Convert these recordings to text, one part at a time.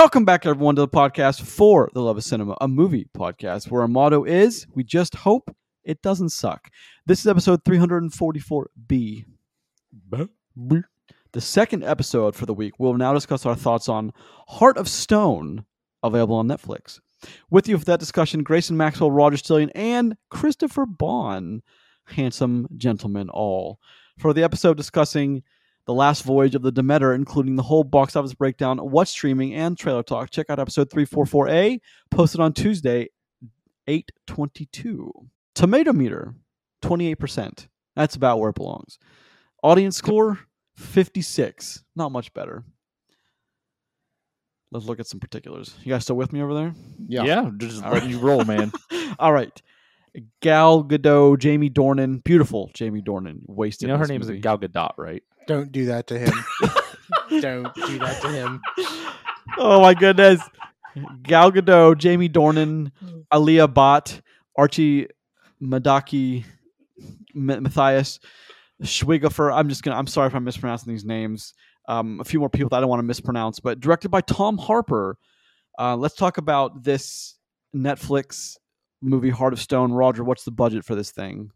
Welcome back, everyone, to the podcast for the Love of Cinema, a movie podcast where our motto is we just hope it doesn't suck. This is episode 344B. The second episode for the week. We'll now discuss our thoughts on Heart of Stone, available on Netflix. With you for that discussion, Grayson Maxwell, Roger Stillion, and Christopher Boughan. Handsome gentlemen, all. For the episode discussing the last voyage of the Demeter, including the whole box office breakdown, what's streaming, and trailer talk. Check out episode 344A, posted on Tuesday, 822. Tomato meter, 28%. That's about where it belongs. Audience score, 56. Not much better. Let's look at some particulars. You guys still with me over there? Yeah, Yeah. just letting you roll, man. All right. Gal Gadot, Jamie Dornan, beautiful Jamie Dornan, wasted. You know her this name is movie. Gal Gadot, right? Don't do that to him. Don't do that to him. oh my goodness. Gal Gadot, Jamie Dornan, Alia Bhatt, Archie Madekwe, M- Matthias Schweighöfer. I'm just gonna. I'm sorry if I'm mispronouncing these names. Um, a few more people that I don't want to mispronounce, but directed by Tom Harper. Uh, let's talk about this Netflix movie, Heart of Stone. Roger, what's the budget for this thing?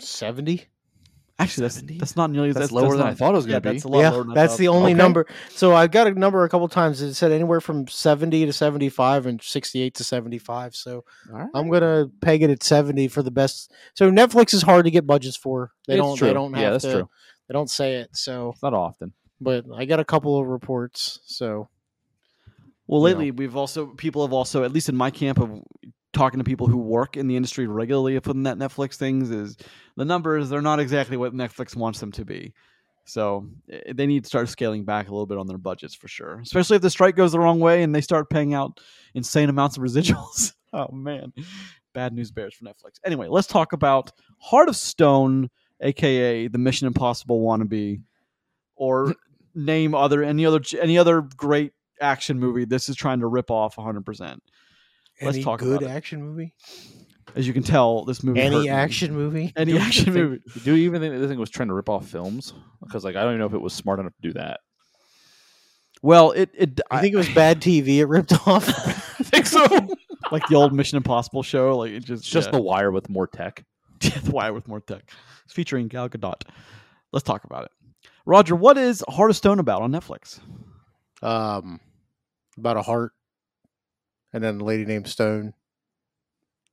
70? Actually, that's 70? that's not nearly That's lower than I thought it was gonna be. That's a lot Yeah, lower that's the only Okay. number. So I've got a number a couple times. It said anywhere from 70 to 75 and 68 to 75. So All right. I'm going to peg it at 70 for the best. So Netflix is hard to get budgets for. They It's don't true. they don't have yeah, that's to true. they don't say it. So It's not often. but I got a couple of reports. So Well, you know. lately we've also people have also, at least in my camp of talking to people who work in the industry regularly putting that Netflix things is the numbers they're not exactly what Netflix wants them to be. So eh, they need to start scaling back a little bit on their budgets for sure. Especially if the strike goes the wrong way and they start paying out insane amounts of residuals. oh man, bad news bears for Netflix. Anyway, let's talk about Heart of Stone, aka the Mission Impossible wannabe, or name other any other any other great action movie. This is trying to rip off 100. percent Let's any talk good about it. action movie? As you can tell, this movie hurt Any me. action movie? any Do action even movie. think- Do you even think this thing was trying to rip off films? Because like I don't even know if it was smart enough to do that. Well, it it I think it was bad TV. It ripped off. I think so. like the old Mission Impossible show. Like it just It's just yeah. the wire with more tech. the wire with more tech. It's featuring Gal Gadot. Let's talk about it. Roger, what is Heart of Stone about on Netflix? um, about a heart, and then a lady named Stone,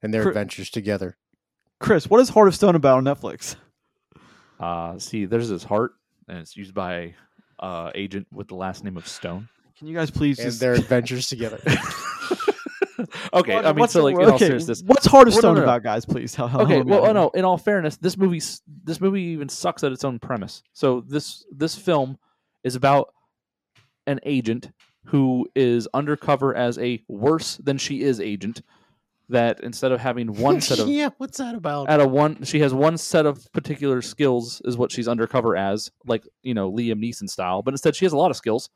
and their Cr- adventures together. Chris, what is Heart of Stone about on Netflix? Uh, see, there's this heart, and it's used by uh agent with the last name of Stone. Can you guys please and just their adventures together. okay, Roger, I mean, what's so like in all okay, seriousness, What's Heart of Well, no, Stone no, no. about, guys? Please. How, how okay help well oh, no in all fairness this movie this movie even sucks at its own premise so this this film is about an agent who is undercover as a worse than she is agent that instead of having one set of yeah, what's that about? at a one she has one set of particular skills is what she's undercover as like you know liam neeson style but instead she has a lot of skills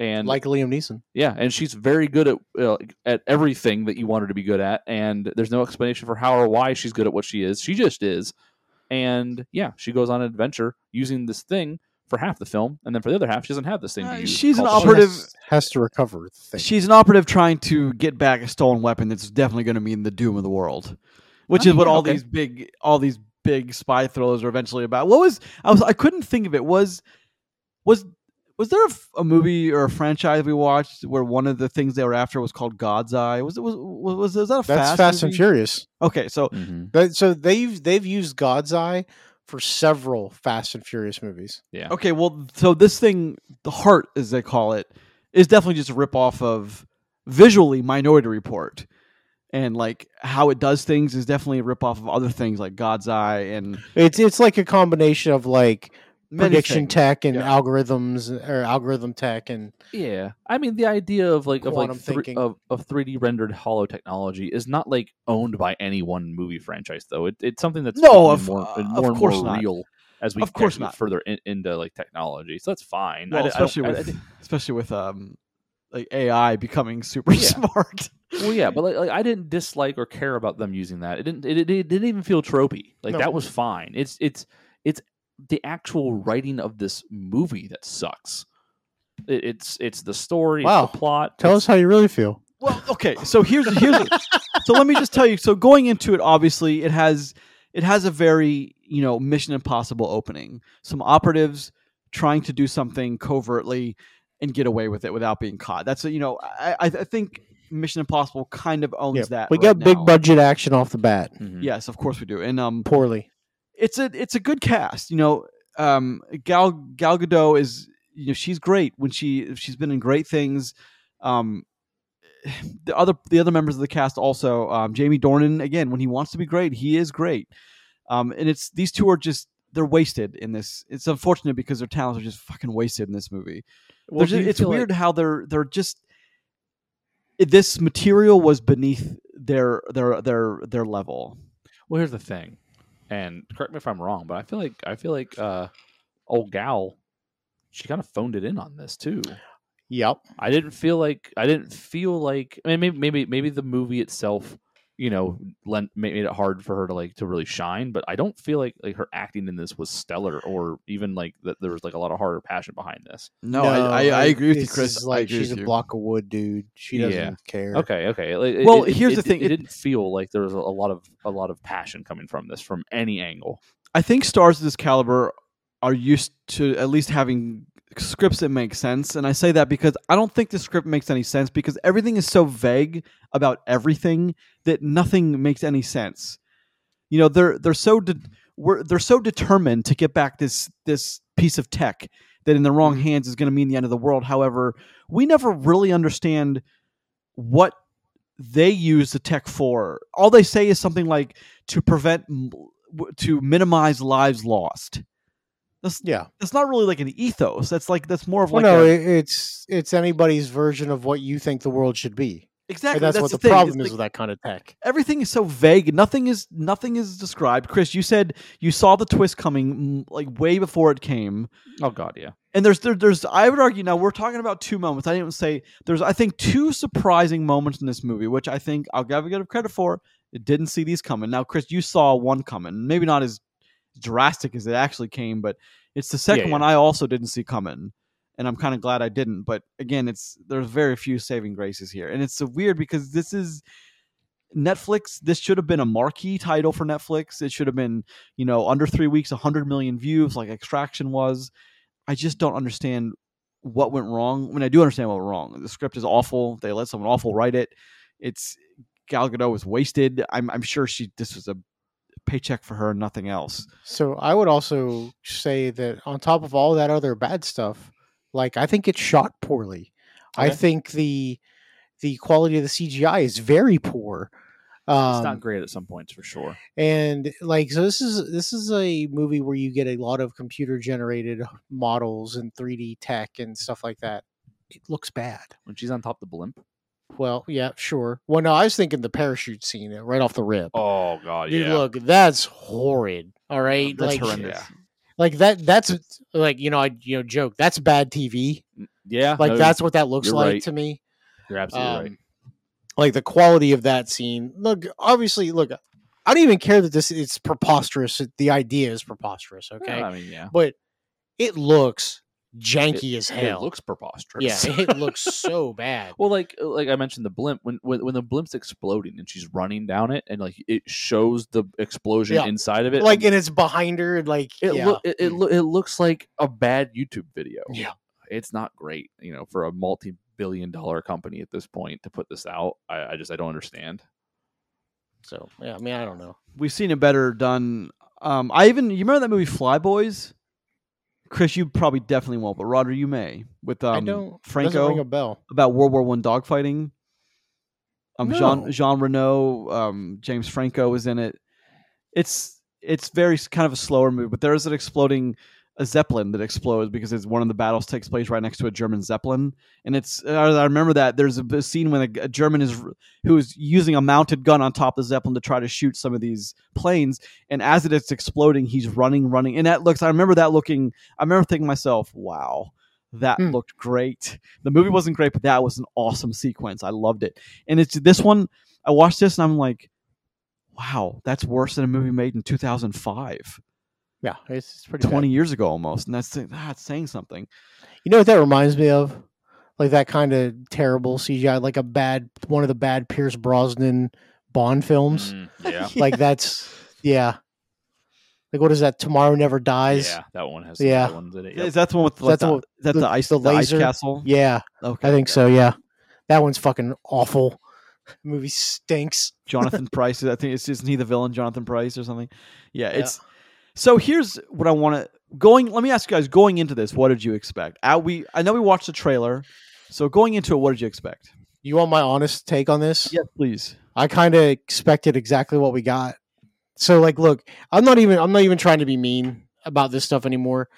and like Liam Neeson. yeah, and she's very good at uh, at everything that you want her to be good at, and there's no explanation for how or why she's good at what she is. She just is, and yeah, she goes on an adventure using this thing for half the film, and then for the other half, she doesn't have this thing Uh, to use. she's an called- operative- has, has to recover thing. She's an operative trying to get back a stolen weapon that's definitely going to mean the doom of the world, which Oh, is what all okay. these big, all these big spy thrillers are eventually about. What was I was I couldn't think of it. Was was was there a movie or a franchise we watched where one of the things they were after was called God's Eye? Was it was was, was, was that a That's fast, Fast, and? Furious. Okay, so Mhm. But, so they've they've used God's Eye for several Fast and Furious movies. Yeah, Okay, well, so this thing, the heart, as they call it, is definitely just a rip off of visually Minority Report, and like how it does things is definitely a rip off of other things like God's Eye and It's it's like a combination of like many prediction things. tech and Yeah. algorithms or algorithm tech and yeah. I mean, the idea of like of like Quantum of of 3D rendered hollow technology is not like owned by any one movie franchise, though. It, it's something that's No, of- more, uh, and of more course more not. real as we Of course get not. further in, into like technology. So that's fine. Well, I especially I- I with think- especially with um like AI becoming super Yeah. smart. well, yeah, but like, like I didn't dislike or care about them using that. It didn't. It, it, it didn't even feel tropey. Like No. that was fine. It's it's it's the actual writing of this movie that sucks It, it's it's the story, Wow. it's the plot. Tell it's- us how you really feel. Well, okay. So here's here's so let me just tell you. So going into it, obviously, it has it has a very you know Mission Impossible opening. Some operatives trying to do something covertly and get away with it without being caught. That's a, you know I I I think Mission Impossible kind of owns Yeah, that. we right got big now. budget action off the bat. Mhm. Yes, of course we do. And um, Poorly. It's a it's a good cast. You know, um, Gal Gal Gadot is you know she's great when she she's been in great things. Um, the other the other members of the cast also um, Jamie Dornan again when he wants to be great he is great. Um, and it's these two are just they're wasted in this. It's unfortunate because their talents are just fucking wasted in this movie. Well, just- it's feel like- weird how they're they're just this material was beneath their their their their level. Well, here's the thing, and correct me if I'm wrong, but I feel like I feel like uh, old gal, she kind of phoned it in on this too. Yep. I didn't feel like I didn't feel like I mean, maybe maybe maybe the movie itself, you know, lent, made it hard for her to like to really shine. But I don't feel like like her acting in this was stellar, or even like that there was like a lot of heart or passion behind this. No, I, I, I agree with you, Chris. just Like she's a you. block of wood, dude. She doesn't Yeah. care. Okay, okay. Like, it- Well, it- here's it- the thing, It, it- didn't feel like there was a, a lot of a lot of passion coming from this from any angle. I think stars of this caliber are used to at least having scripts that make sense. And I say that because I don't think the script makes any sense because everything is so vague about everything that nothing makes any sense. You know, they're they're so de- we're, they're so determined to get back this this piece of tech that in the wrong mm-hmm. hands is going to mean the end of the world. However, we never really understand what they use the tech for. All they say is something like to prevent to minimize lives lost. That's Yeah. that's not really like an ethos. That's like that's more of Well, like no, a, it's it's anybody's version of what you think the world should be. exactly. And that's, what the, thing. problem It's is like with that kind of tech. everything is so vague. Nothing is nothing is described. Chris, you said you saw the twist coming like way before it came. Oh God, yeah. And there's there, there's I would argue now we're talking about two moments. I didn't say there's I think two surprising moments in this movie, which I think I'll give a bit of credit for. It didn't see these coming. Now, Chris, you saw one coming. Maybe not as drastic as it actually came, but it's the second yeah. one I also didn't see coming. And I'm kind of glad I didn't. But again, it's there's very few saving graces here. And it's so weird because this is Netflix. This should have been a marquee title for Netflix. It should have been, you know, under three weeks, 100 million views, like Extraction was. I just don't understand what went wrong. I mean, I do understand what went wrong. The script is awful. They let someone awful write it. It's Gal Gadot was wasted. I'm I'm sure she this was a paycheck for her and nothing else. So I would also say that on top of all that other bad stuff, like I think it's shot poorly. I think the the quality of the CGI is very poor. It's Um, not great at some points for sure. and like so this is this is a movie where you get a lot of computer generated models and 3D tech and stuff like that. It looks bad. When she's on top of the blimp. Well, yeah, sure. Well, no, I was thinking the parachute scene uh, right off the rip. Oh God, Dude, yeah. look, that's horrid. All right, That's like, horrendous. like that. That's like you know, I you know, joke. That's bad TV. yeah, Like no, that's what that looks like right. to me. You're absolutely Um, right. Like the quality of that scene. Look, obviously, look. I don't even care that this it's preposterous. The idea is preposterous. Okay, Yeah, I mean, yeah. but it looks janky as hell. It looks preposterous. yeah, it looks so bad. Well, like like I mentioned, the blimp when, when when the blimp's exploding and she's running down it, and like it shows the explosion Yeah. inside of it. Like, and and it's behind her, and like, it yeah. look it it, loo- it looks like a bad YouTube video. Yeah. it's not great, you know, for a multi-billion dollar company at this point to put this out. I, I just I don't understand. so yeah. I mean, I don't know. We've seen it better done. Um, I even you remember that movie Flyboys? Chris, you probably definitely won't, but Roger, you may with um, I don't. Franco ring a bell. about World War One dogfighting. Um, Jean No. Jean Reno, um, James Franco was in it. It's it's very kind of a slower movie, but there is an exploding a zeppelin that explodes because it's one of the battles takes place right next to a German zeppelin, and it's I remember that there's a, scene when a, a German is who is using a mounted gun on top of the zeppelin to try to shoot some of these planes, and as it is exploding, he's running, running, and that looks. I remember that looking. I remember thinking to myself, "Wow." That Hmm. looked great. The movie wasn't great, but that was an awesome sequence. I loved it. And it's this one. I watched this and I'm like, wow, that's worse than a movie made in 2005, Yeah, it's, it's pretty. 20 bad. years ago almost. And that's that's saying something. You know what that reminds me of? Like that kind of terrible CGI, like a bad one of the bad Pierce Brosnan Bond films. Mm, yeah. Like that's yeah. Like what is that? Tomorrow Never Dies. Yeah, that one has Yeah. good ones in it. Is Yep. that the one with like, that the the, one- that the, the- ice the the ice laser? castle? Yeah, Okay. I think so. Yeah, that one's fucking awful. movie stinks. Jonathan Pryce. I think it's isn't he the villain, Jonathan Pryce or something? Yeah, it's so here's what I want to going. Let me ask you guys going into this. What did you expect? Uh, we I know we watched the trailer, so going into it, what did you expect? You want my honest take on this? Yes, please. I kind of expected exactly what we got. So like look, I'm not even I'm not even trying to be mean about this stuff anymore.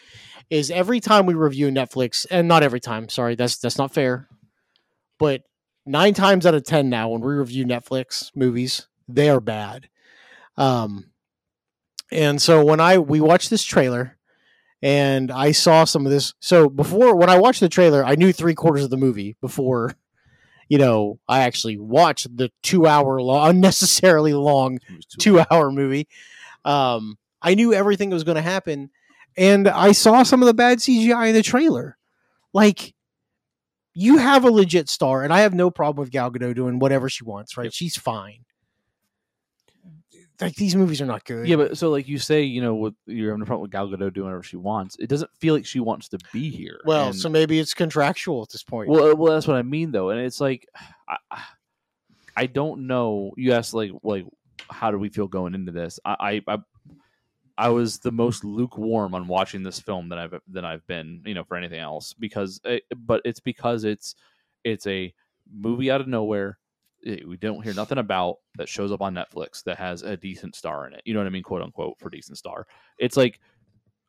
Is every time we review Netflix and not every time, sorry, that's that's not fair. But 9 times out of 10 now when we review Netflix movies, they are bad. Um and so when I we watched this trailer and I saw some of this so before when I watched the trailer, I knew 3 quarters of the movie before you know, I actually watched the two hour long, unnecessarily long two hour movie. Um, I knew everything that was going to happen, and I saw some of the bad CGI in the trailer. Like, you have a legit star, and I have no problem with Gal Gadot doing whatever she wants. Right? Yep. She's fine. Like these movies are not good. Yeah, but so like you say, you know, with you're having a problem with Gal Gadot doing whatever she wants. It doesn't feel like she wants to be here. well, And- so maybe it's contractual at this point. Well, uh, well, that's what I mean, though, and it's like, I, I- I don't know. You asked like, like, how do we feel going into this? I, I, I, I was the most lukewarm on watching this film than I've than I've been, you know, for anything else because, it, but it's because it's, it's a movie out of nowhere. It- we don't hear nothing about that shows up on Netflix that has a decent star in it. You know what I mean, quote unquote, for decent star. It's like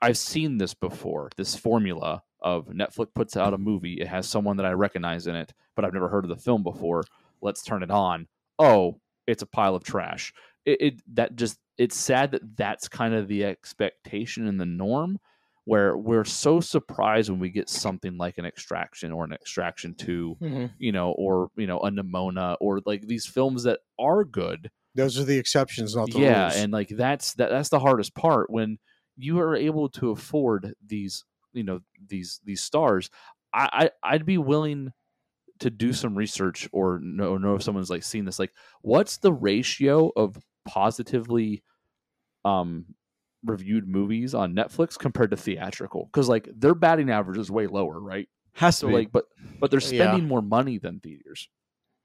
I've seen this before. This formula of Netflix puts out a movie, it has someone that I recognize in it, but I've never heard of the film before. Let's turn it on. Oh, it's a pile of trash. It, it that just it's sad that that's kind of the expectation and the norm where we're so surprised when we get something like an extraction or an extraction 2 Mhm. you know or you know a Nimona or like these films that are good Those are the exceptions, not the yeah rules. and like that's that, that's the hardest part when you are able to afford these you know these these stars i, I i'd be willing to do some research or know, know if someone's like seen this like what's the ratio of positively um reviewed movies on netflix compared to theatrical because like their batting average is way lower right Has to so be. like but but they're Yeah. spending more money than theaters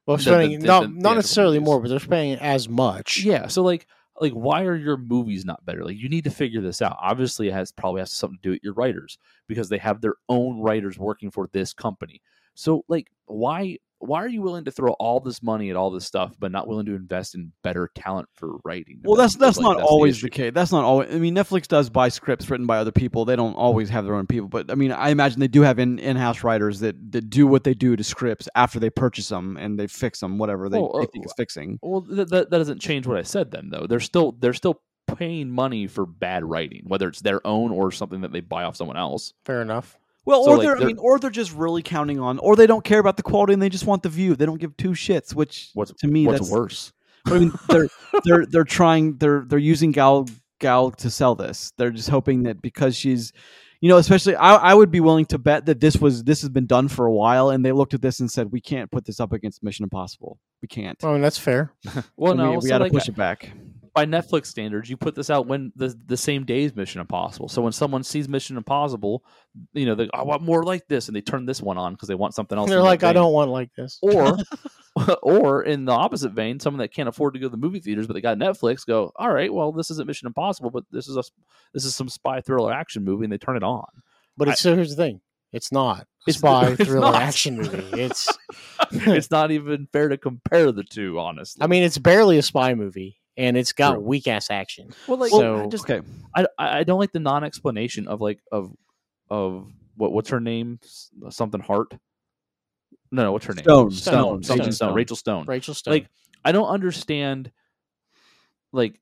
well, the- spending the- not the not necessarily movies. more, but they're spending as much. Yeah. So like like why are your movies not better? Like you need to figure this out. Obviously it has probably has something to do with your writers because they have their own writers working for this company. So like why why are you willing to throw all this money at all this stuff but not willing to invest in better talent for writing? Well, that's that's Like, not the always the, issue. case. That's not always. I mean, Netflix does buy scripts written by other people. They don't always have their own people, but I mean, I imagine they do have in in house writers that that do what they do to scripts after they purchase them and they fix them, whatever they, Well, they uh, think is fixing. Well, that that doesn't change what I said then though. They're still they're still paying money for bad writing, whether it's their own or something that they buy off someone else. Fair enough. Well, So, or like, they're, I they're- mean, or they're just really counting on, or they don't care about the quality and they just want the view. They don't give two shits. Which What's to me, what's that's worse? I mean, they're they're they're trying they're they're using Gal Gal to sell this. They're just hoping that because she's, you know, especially I I would be willing to bet that this was this has been done for a while, and they looked at this and said we can't put this up against Mission Impossible. We can't. Oh, I mean, that's fair. Well, And no, we, we so, got to like, push it back. By Netflix standards, you put this out when the the same day as Mission Impossible. So when someone sees Mission Impossible, you know, they I want more like this, and they turn this one on because they want something else. They're like, I don't want like this. Or, or in the opposite vein, someone that can't afford to go to the movie theaters, but they got Netflix, go, all right, well, this isn't Mission Impossible, but this is a this is some spy thriller action movie, and they turn it on. But it's so here's the thing: it's not a It's- spy it's thriller not. action movie. It's it's not even fair to compare the two, honestly. I mean, it's barely a spy movie, and it's got True. weak ass action. well, like, so- I just Okay, I, I I don't like the non explanation of like of of what what's her name something Hart. No, no, what's her name? Stone, Stone, Stone, something Agent Stone, Stone. Rachel Stone. Rachel Stone. Like I don't understand, like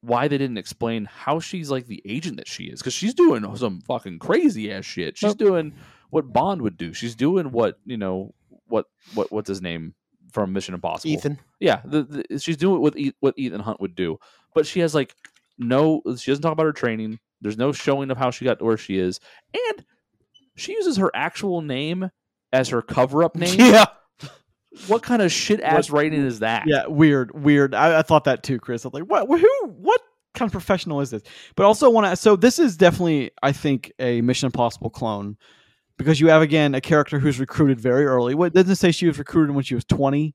why they didn't explain how she's like the agent that she is because she's doing some fucking crazy ass shit. She's Nope. doing what Bond would do. She's doing what you know what what what's his name from Mission Impossible. Ethan. Yeah, the, the, she's doing what what Ethan Hunt would do, but she has like no. She doesn't talk about her training. There's no showing of how she got to where she is, and she uses her actual name as her cover up name. Yeah. What kind of shit ass writing is that? Yeah, weird, weird. I, I thought that too, Chris. I was like, what? Who? What kind of professional is this? But also want to. So this is definitely, I think, a Mission Impossible clone because you have again a character who's recruited very early. What doesn't it say she was recruited when she was 20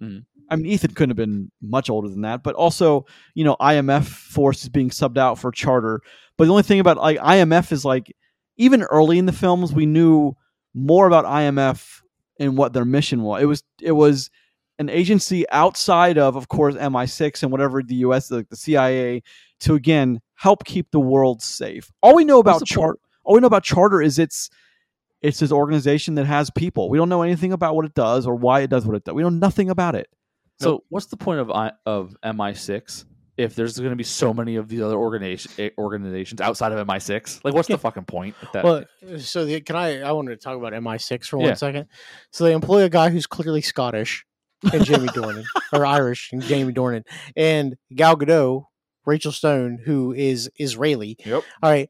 Mhm. I mean, Ethan couldn't have been much older than that. But also, you know, IMF force is being subbed out for Charter. But the only thing about like IMF is like even early in the films, we knew more about IMF and what their mission was. It was it was an agency outside of, of course, MI6 and whatever the U.S. like the CIA to again help keep the world safe. All we know about Charter, all we know about Charter is it's it's this organization that has people. We don't know anything about what it does or why it does what it does. We know nothing about it. So what's the point of I, of MI6 if there's going to be so many of these other organization, eh, organizations outside of MI6? Like, what's Yeah. the fucking point? That? Well, so the, can I? I wanted to talk about MI6 for Yeah. one second. So they employ a guy who's clearly Scottish, and Jamie Dornan, or Irish, and Jamie Dornan, and Gal Gadot, Rachel Stone, who is Israeli. Yep. All right.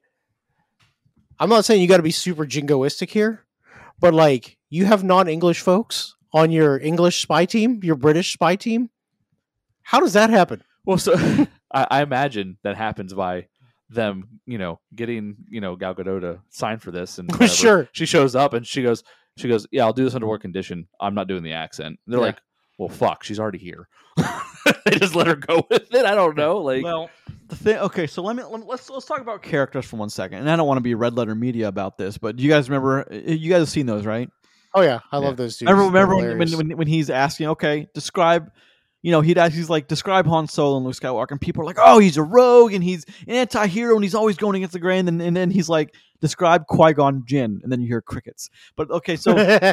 I'm not saying you got to be super jingoistic here, but like you have non-English folks on your English spy team, your British spy team. How does that happen? Well, so I, I imagine that happens by them, you know, getting you know Gal Gadot to sign for this, and. Sure. she shows up and she goes, she goes, yeah, I'll do this under one condition. I'm not doing the accent. And they're Yeah. like, well, fuck, she's already here. they just let her go with it. I don't know, like, well, the thing. Okay, so let me let, let's let's talk about characters for one second. And I don't want to be red letter media about this, but you guys remember? You guys have seen those, right? Oh yeah, I Yeah. love those dudes. remember, remember when, when, when when he's asking, okay, describe. You know, he'd ask, he's like, describe Han Solo and Luke Skywalker, and people are like, oh, he's a rogue and he's an anti-hero and he's always going against the grain. And, and then he's like, describe Qui Gon Jinn, and then you hear crickets. But okay, so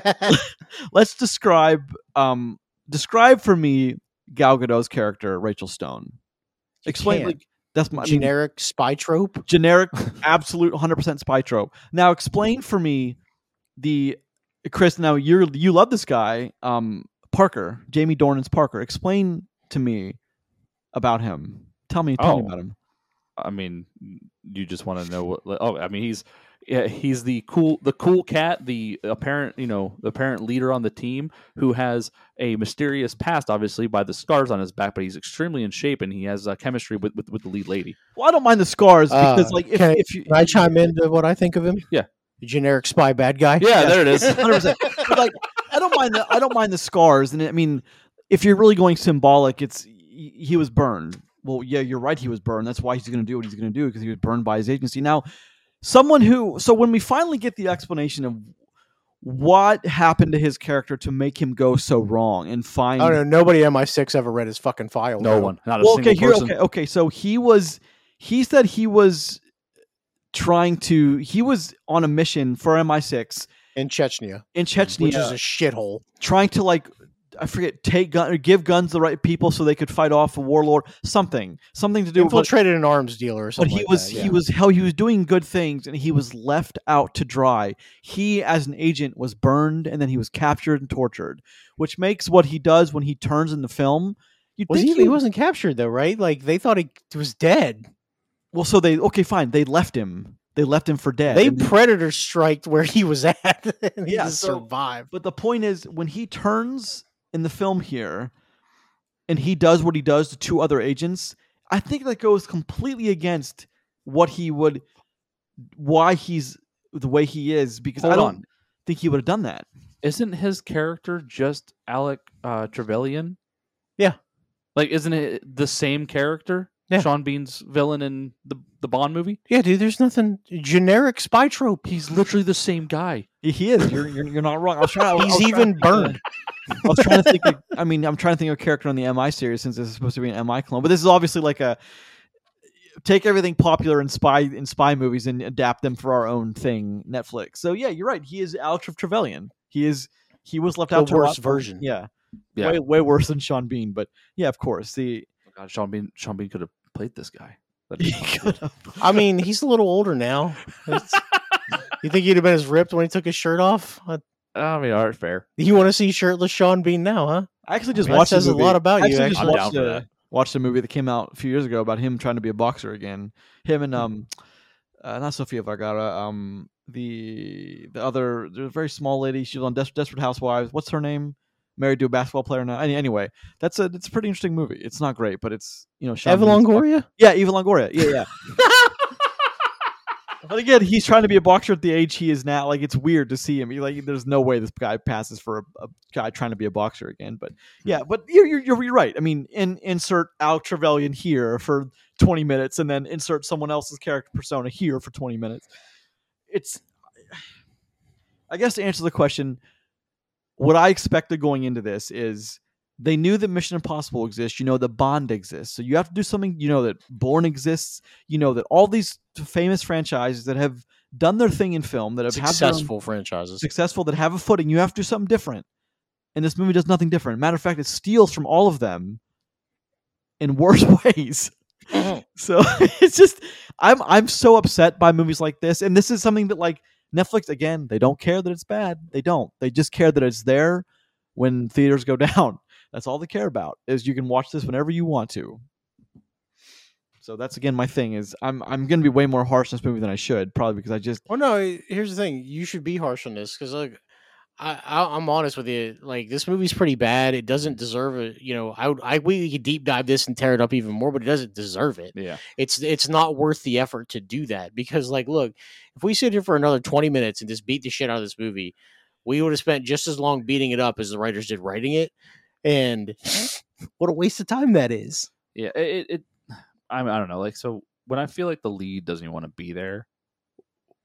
let's describe um describe for me Gal Gadot's character, Rachel Stone. Explain can't. like that's my I mean, generic spy trope. generic, absolute, hundred percent spy trope. Now, explain for me the Chris. Now, you you love this guy, um, Parker, Jamie Dornan's Parker. Explain to me about him. Tell me, tell me Oh. about him. I mean, you just want to know what? Oh, I mean, he's yeah, he's the cool the cool cat, the apparent you know the apparent leader on the team who has a mysterious past, obviously by the scars on his back, but he's extremely in shape and he has uh, chemistry with, with with the lead lady. Well, I don't mind the scars because, Uh, like, if, can I- if you, Can I chime into what I think of him? Yeah. generic spy bad guy. Yeah, there it is. 100%. But, like, I don't mind the I don't mind the scars, and I mean, if you're really going symbolic, it's he he was burned. Well, yeah, you're right. He was burned. That's why he's going to do what he's going to do because he was burned by his agency. Now, someone who so when we finally get the explanation of what happened to his character to make him go so wrong and find I don't know. Nobody in MI6 ever read his fucking file. No though. one, not a well, single okay, here, person. okay, okay. So he was, he said he was trying to, he was on a mission for MI6 in Chechnya, in Chechnya, which is a shithole. trying to like, I forget, take gun or give guns to the right people so they could fight off a warlord. Something, something to do with. Infiltrated an arms dealer or But he like was that, yeah. he was how he was doing good things and he was left out to dry. He as an agent was burned and then he was captured and tortured, which makes what he does when he turns in the film. You Was think he, he wasn't captured though, right? Like they thought he was dead. Well, so they okay, fine. They left him. They left him for dead. They predator striked where he was at, and he Yeah, just so- survived. but the point is, when he turns in the film here, and he does what he does to two other agents, I think that goes completely against what he would, why he's the way he is. Because I don't on. think he would have done that. Isn't his character just Alec uh, Trevelyan? Yeah. Like, isn't it the same character? Yeah. Sean Bean's villain in the the Bond movie. Yeah, dude. There's nothing generic spy trope. He's literally the same guy. He, he is. You're, you're you're not wrong. I was trying. I was- I He's was even to burned. I was trying to think. Of, I mean, I'm trying to think of a character on the MI series since this is supposed to be an MI clone. But this is obviously like a take everything popular in spy in spy movies and adapt them for our own thing. Netflix. So yeah, you're right. He is Alex Trevelyan. He is. He was left The out to worst version. Yeah. Yeah. Way way worse than Sean Bean. But yeah, of course. The Oh God, Sean Bean. Sean Bean could have played this guy. That'd he be awesome. could have- I mean, he's a little older now. It's- you think he'd have been as ripped when he took his shirt off? I mean, all right, fair. You want to see shirtless Sean Bean now, huh? I actually just That watched says a a movie. lot about I you, actually just actually. Watched a, watched a movie that came out a few years ago about him trying to be a boxer again. Him and um, uh, not Sofia Vergara. Um, the the other, the very small lady. She was on Des- Desperate Housewives. What's her name? Married to a basketball player now. Any, anyway, that's a it's a pretty interesting movie. It's not great, but it's you know Sean Eva Bean's- Longoria. Yeah, Eva Longoria. Yeah, yeah. but again, he's trying to be a boxer at the age he is now. Like it's weird to see him. He, like there's no way this guy passes for a, a guy trying to be a boxer again. But hmm. yeah, but you're you're, you're you're right. I mean, in, insert Al Trevelyan here for 20 minutes, and then insert someone else's character persona here for 20 minutes. It's. I guess to answer the question, what I expected going into this is they knew that Mission Impossible exists. You know that Bond exists. So you have to do something. You know that Bourne exists. You know that all these famous franchises that have done their thing in film that have had Successful franchises. successful that have a footing. You have to do something different. And this movie does nothing different. Matter of fact, it steals from all of them in worse ways. Mm-hmm. So it's just I'm I'm so upset by movies like this. And this is something that like Netflix again, they don't care that it's bad. They don't. They just care that it's there when theaters go down. That's all they care about. Is you can watch this whenever you want to. So that's again my thing is I'm I'm gonna be way more harsh on this movie than I should, probably because I just Well, no. Eh, here's the thing: you should be harsh on this because, like, I, I I'm honest with you. Like, this movie's pretty bad. It doesn't deserve it. You know, I would I we could deep dive this and tear it up even more, but it doesn't deserve it. Yeah. It's it's not worth the effort to do that because, like, look, if we sit here for another 20 minutes and just beat the shit out of this movie, we would have spent just as long beating it up as the writers did writing it, and what a waste of time that is. Yeah. It. it I, I don't know. Like so, when I feel like the lead doesn't even want to be there,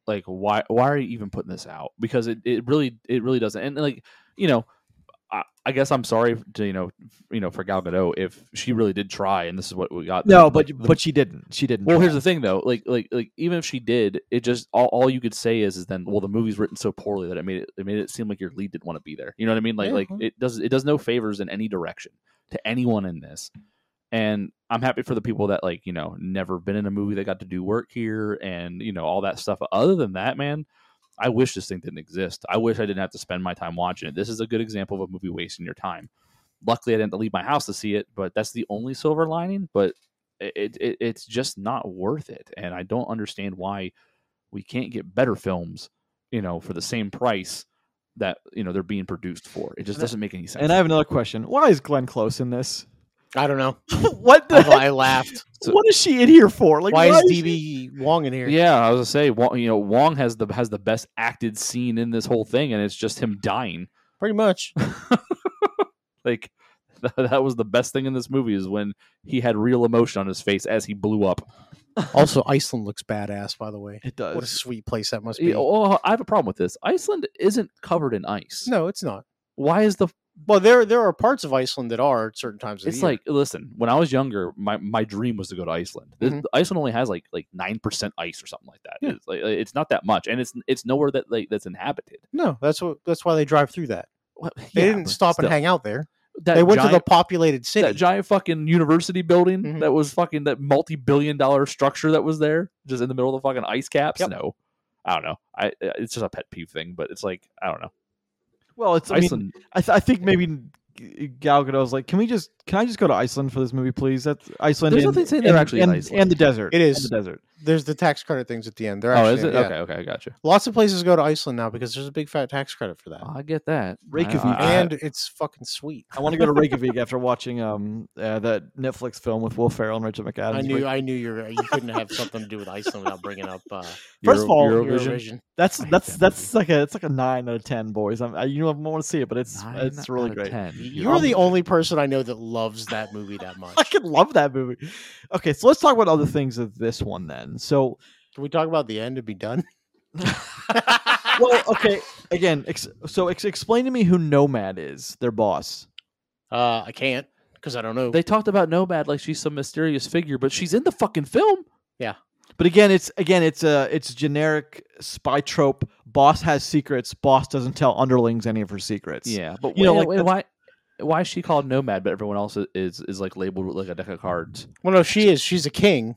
like why why are you even putting this out? Because it, it really it really doesn't. And like you know, I, I guess I'm sorry to you know you know for Gal Gadot if she really did try and this is what we got. no, but the- but she didn't. She didn't. Well, try. here's the thing though. Like, like, like, even if she did, it just all, all you could say is, is then, well, the movie's written so poorly that it made it, it made it seem like your lead didn't want to be there. You know what I mean? Like, like mm-hmm. it does, it does no favors in any direction to anyone in this. And I'm happy for the people that like, you know, never been in a movie that got to do work here and you know all that stuff. Other than that, man, I wish this thing didn't exist. I wish I didn't have to spend my time watching it. This is a good example of a movie wasting your time. Luckily, I didn't leave my house to see it, but that's the only silver lining. But it, it it's just not worth it and i don't understand why we can't get better films you know for the same price that you know they're being produced for it just And doesn't make any sense And I have another question. Why is Glenn Close in this? I don't know. what the I, heck? I laughed. So- what is she in here for? Like Why is she- DB Wong in here? yeah i was gonna say Wong, you know wong has the has the best acted scene in this whole thing and it's just him dying Pretty much. like that was the best thing in this movie is when he had real emotion on his face as he blew up Also, Iceland looks badass. By the way, It does. what a sweet place that must be. Yeah, oh, i have a problem with this iceland isn't covered in ice No, it's not. why is the Well, there there are parts of Iceland that are at certain times. Of It's the year. like listen, when I was younger, my, my dream was to go to Iceland. Mhm. Iceland only has like like nine percent ice or something like that. Yeah. It's like it's not that much, and it's it's nowhere that like that's inhabited. no, that's what that's why they drive through that. Well, They didn't stop still. and hang out there. That they went to the populated city. that giant fucking university building Mhm. that was fucking that multi billion dollar structure that was there just in the middle of the fucking ice caps. Yep. No, I don't know. I it's just a pet peeve thing, but it's like I don't know. Well, it's. I mean. I, th- I think maybe Gal Gadot's like, can we just? Can I just go to Iceland for this movie, please? That's Iceland. There's and, nothing saying they're and- actually in and, Iceland. and the desert. It is And the desert. There's the tax credit things at the end. They're oh, actually is it? yeah. Okay, okay, I got you. Lots of places go to Iceland now because there's a big fat tax credit for that, I get that. Reykjavik. I- I- and it's fucking sweet. I want to go to Reykjavik after watching um uh, that Netflix film with Will Ferrell and Rachel McAdams. I knew Reik- I knew you were, you couldn't have something to do with Iceland without bringing up uh, First of all, Eurovision. Eurovision. that's that's that that's like a it's like a nine out of ten, boys. I'm, I, you know I want to see it, but it's Nine it's really great. 10. You're the only person I know that loves that movie that much. I can love that movie. Okay, so let's talk about other things of this one then. So, Can we talk about the end to be done? well, okay, again, ex- so ex- explain to me who Nomad is, their boss. Uh, I can't because I don't know. They talked about Nomad like she's some mysterious figure, but she's in the fucking film. Yeah. But again, it's again, it's a it's generic spy trope. Boss has secrets. Boss doesn't tell underlings any of her secrets. Yeah, but You know, like wait, that's- why? Why is she called Nomad, but everyone else is is like labeled with like a deck of cards? well, no, she is. She's a king,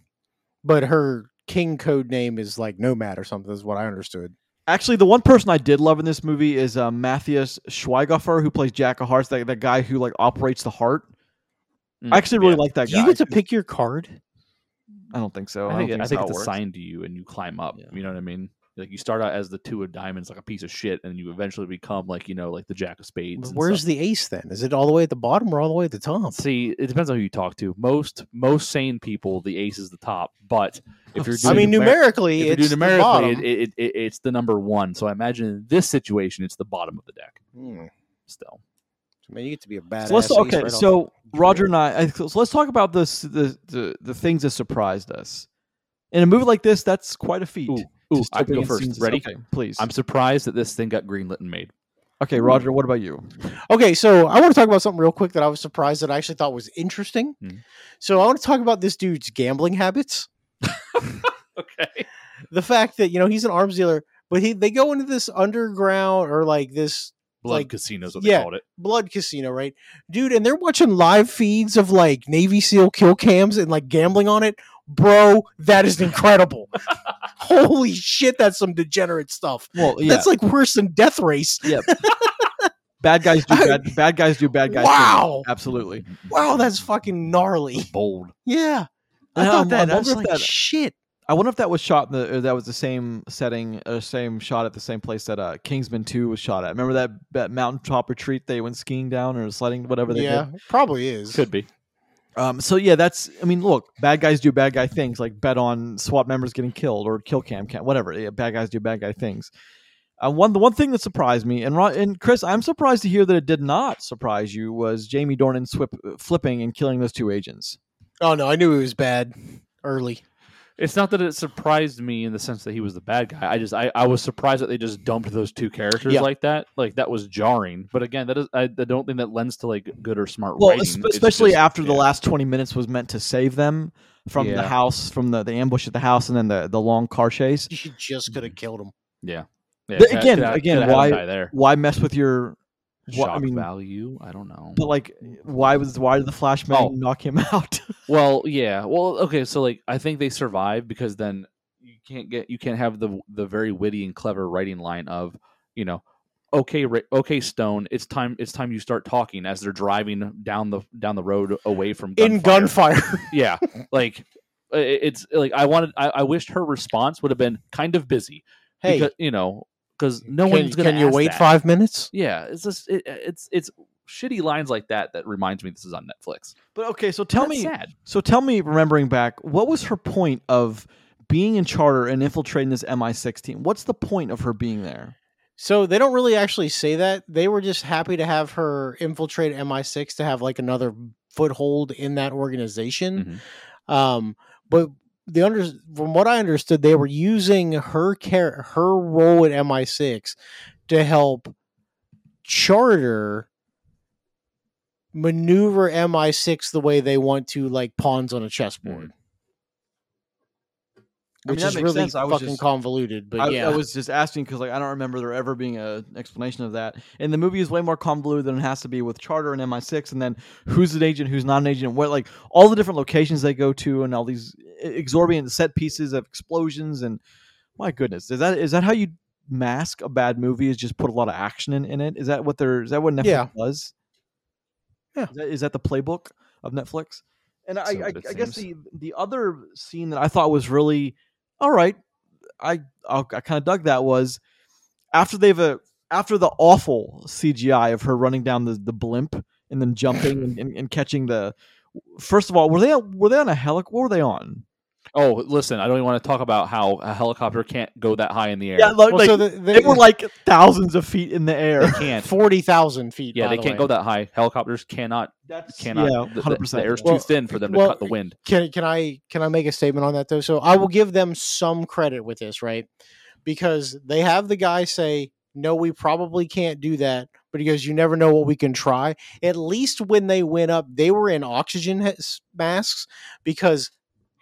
but her king code name is like Nomad or something. Is what I understood. Actually, the one person I did love in this movie is uh, Matthias Schweighöfer, who plays Jack of Hearts, that, that guy who like operates the heart. Mm, I actually really yeah. like that guy. you get to pick your card? I don't think so. I think, don't I think it's works. assigned to you and you climb up. Yeah. You know what I mean? Like you start out as the two of diamonds, like a piece of shit, and you eventually become like you know like the jack of spades. Where's stuff. the ace then? Is it all the way at the bottom or all the way at the top? See, it depends on who you talk to. Most most sane people, the ace is the top. But if you're I mean, numer- numerically, if you're it's doing the numerically, bottom. it, it, it, it's the number one. So I imagine in this situation, it's the bottom of the deck. Hmm. Still, I mean, you get to be a badass. So let's ace okay. right so Roger and I, I so let's talk about this the, the the things that surprised us in a movie like this. That's quite a feat. Ooh, ooh, I can go first. scenes- Ready? Okay, please. I'm surprised that this thing got greenlit and made. okay, Roger. What about you? Okay, so I want to talk about something real quick that I was surprised that I actually thought was interesting. Mhm. So I want to talk about this dude's gambling habits. Okay. The fact that you know he's an arms dealer, but he they go into this underground or like this Blood Like, casinos, what yeah. they called it. blood casino, right, dude? And they're watching live feeds of like Navy SEAL kill cams and like gambling on it. Bro, that is incredible. Holy shit, that's some degenerate stuff. Well, yeah, That's like worse than Death Race. Yep. bad guys do bad. Bad guys do bad guys. things. Wow. absolutely. Wow, that's fucking gnarly. Bold. Yeah. I And thought I'm- that. I I was like, that- shit. I wonder if that was shot in the or that was the same setting or same shot at the same place that uh, Kingsman Two was shot at. Remember that that mountaintop retreat they went skiing down or sledding, whatever they Yeah, did. probably is. Could be. Um, so yeah, that's. I mean, look, bad guys do bad guy things, like bet on SWAT members getting killed or kill cam, cam whatever. Yeah, bad guys do bad guy things. Uh, one the one thing that surprised me, and Ro- and Chris, I'm surprised to hear that it did not surprise you, was Jamie Dornan swip, flipping and killing those two agents. Oh no, I knew it was bad early. It's not that it surprised me in the sense that he was the bad guy. I just I, I was surprised that they just dumped those two characters Yeah. like that. Like that was jarring. But again, that is I, I don't think that lends to like good or smart Well, writing. especially just- after the last 20 minutes was meant to save them from the house, from the, the ambush at the house, and then the, the long car chase. You just could have killed him. Yeah. yeah The- again- coulda- again, coulda had him why- there? Why mess with your? What, Shock I mean, value? I don't know. but like, why was why did the flashbang Oh. knock him out? Well, yeah. Well, okay. So like, I think they survive because then you can't get you can't have the the very witty and clever writing line of you know, okay, okay, Stone, it's time it's time you start talking as they're driving down the down the road away from In gunfire. gunfire. yeah, like it's like I wanted. I, I wished her response would have been kind of busy. hey, because, you know, because no can, one's gonna. can you ask wait that. five minutes? Yeah, it's just it, it's it's shitty lines like that that reminds me this is on Netflix. but okay, so tell That's me, sad. so tell me, remembering back, what was her point of being in charter and infiltrating this MI6 team? What's the point of her being there? So they don't really actually say that. They were just happy to have her infiltrate MI6 to have like another foothold in that organization. Mhm. Um, but the under from what I understood, they were using her care her role at MI6 to help charter maneuver MI6 the way they want to, like pawns on a chessboard. I mean, Which is really sense. I was fucking just- convoluted, but I, yeah, I was just asking because like I don't remember there ever being an explanation of that. And the movie is way more convoluted than it has to be with Charter and MI6, and then who's an agent, who's not an agent, and what like all the different locations they go to, and all these exorbitant set pieces of explosions. And my goodness, is that is that how you mask a bad movie? Is just put a lot of action in, in it? Is that what they're? Is that what Netflix Yeah. does? Yeah. Is that, is that the playbook of Netflix? And I, I, I guess the the other scene that I thought was really all right. I I, I kind of dug that was after they've uh, after the awful CGI of her running down the, the blimp and then jumping and, and, and catching the. First of all, were they were they on a helic? What were they on? Oh, listen, I don't even want to talk about how a helicopter can't go that high in the air. Yeah, like, well, like, so the, they were like thousands of feet in the they air. can't. forty thousand feet. Yeah, by they the can't way. go that high. Helicopters cannot That's cannot. yeah, 100%. the air's Well, too thin for them to well, cut the wind. can can I can I make a statement on that though? So I will give them some credit with this, right? Because they have the guy say, "No, we probably can't do that," but he goes, "You never know what we can try." At least when they went up, they were in oxygen masks because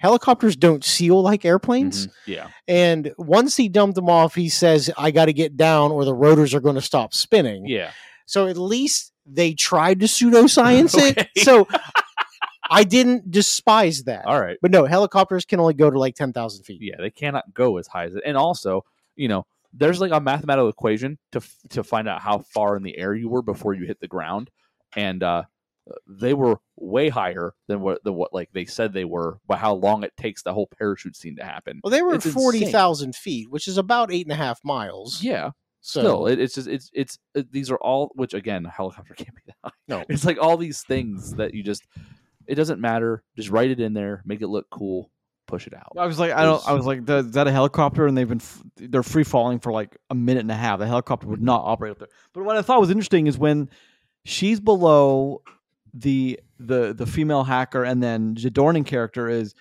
helicopters don't seal like airplanes. Mhm, Yeah, And once he dumped them off, he says, "I got to get down, or the rotors are going to stop spinning." yeah. So at least they tried to pseudoscience Okay. it. So I didn't despise that. All right. But no, helicopters can only go to like 10,000 feet. Yeah, they cannot go as high as it. And also, you know, there's like a mathematical equation to to find out how far in the air you were before you hit the ground, and uh, they were way higher than what than what like they said they were, but how long it takes the whole parachute scene to happen. Well, they were It's forty thousand feet, which is about eight and a half miles. Yeah, so still, it, it's just it's it's it, these are all which again, a helicopter can't be that high. No. it's like all these things that you just it doesn't matter. Just write it in there, make it look cool, push it out. I was like, I don't. I was like, is that a helicopter? And they've been they're free falling for like a minute and a half. The helicopter would not operate up there. But what I thought was interesting is when she's below the the the female hacker, and then Jadorning character is.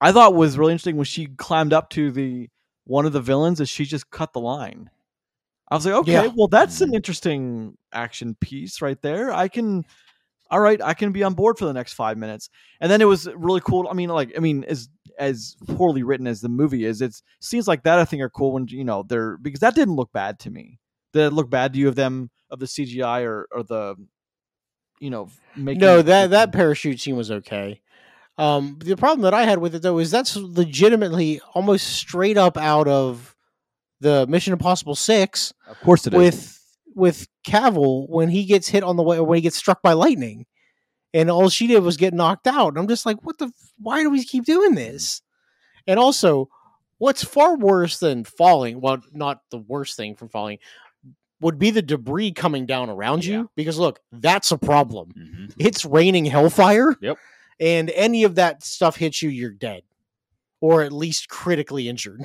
I thought was really interesting when she climbed up to the one of the villains, is she just cut the line. I was like, okay, Yeah. well, that's an mm. interesting action piece right there. I can, all right, I can be on board for the next five minutes. And then it was really cool. I mean, like, I mean, as as poorly written as the movie is, it's scenes like that I think are cool when you know they're because that didn't look bad to me. Did it look bad to you of them of the CGI or or the, you know, making no, that that parachute scene was okay. Um, the problem that I had with it though is that's legitimately almost straight up out of the Mission Impossible Six of course it is. with with Cavill when he gets hit on the way when he gets struck by lightning, and all she did was get knocked out. And I'm just like, what the? Why do we keep doing this? And also, what's far worse than falling? Well, not the worst thing from falling would be the debris coming down around Yeah. you. Because look, that's a problem. Mhm. It's raining hellfire. Yep. And any of that stuff hits you, you're dead, or at least critically injured.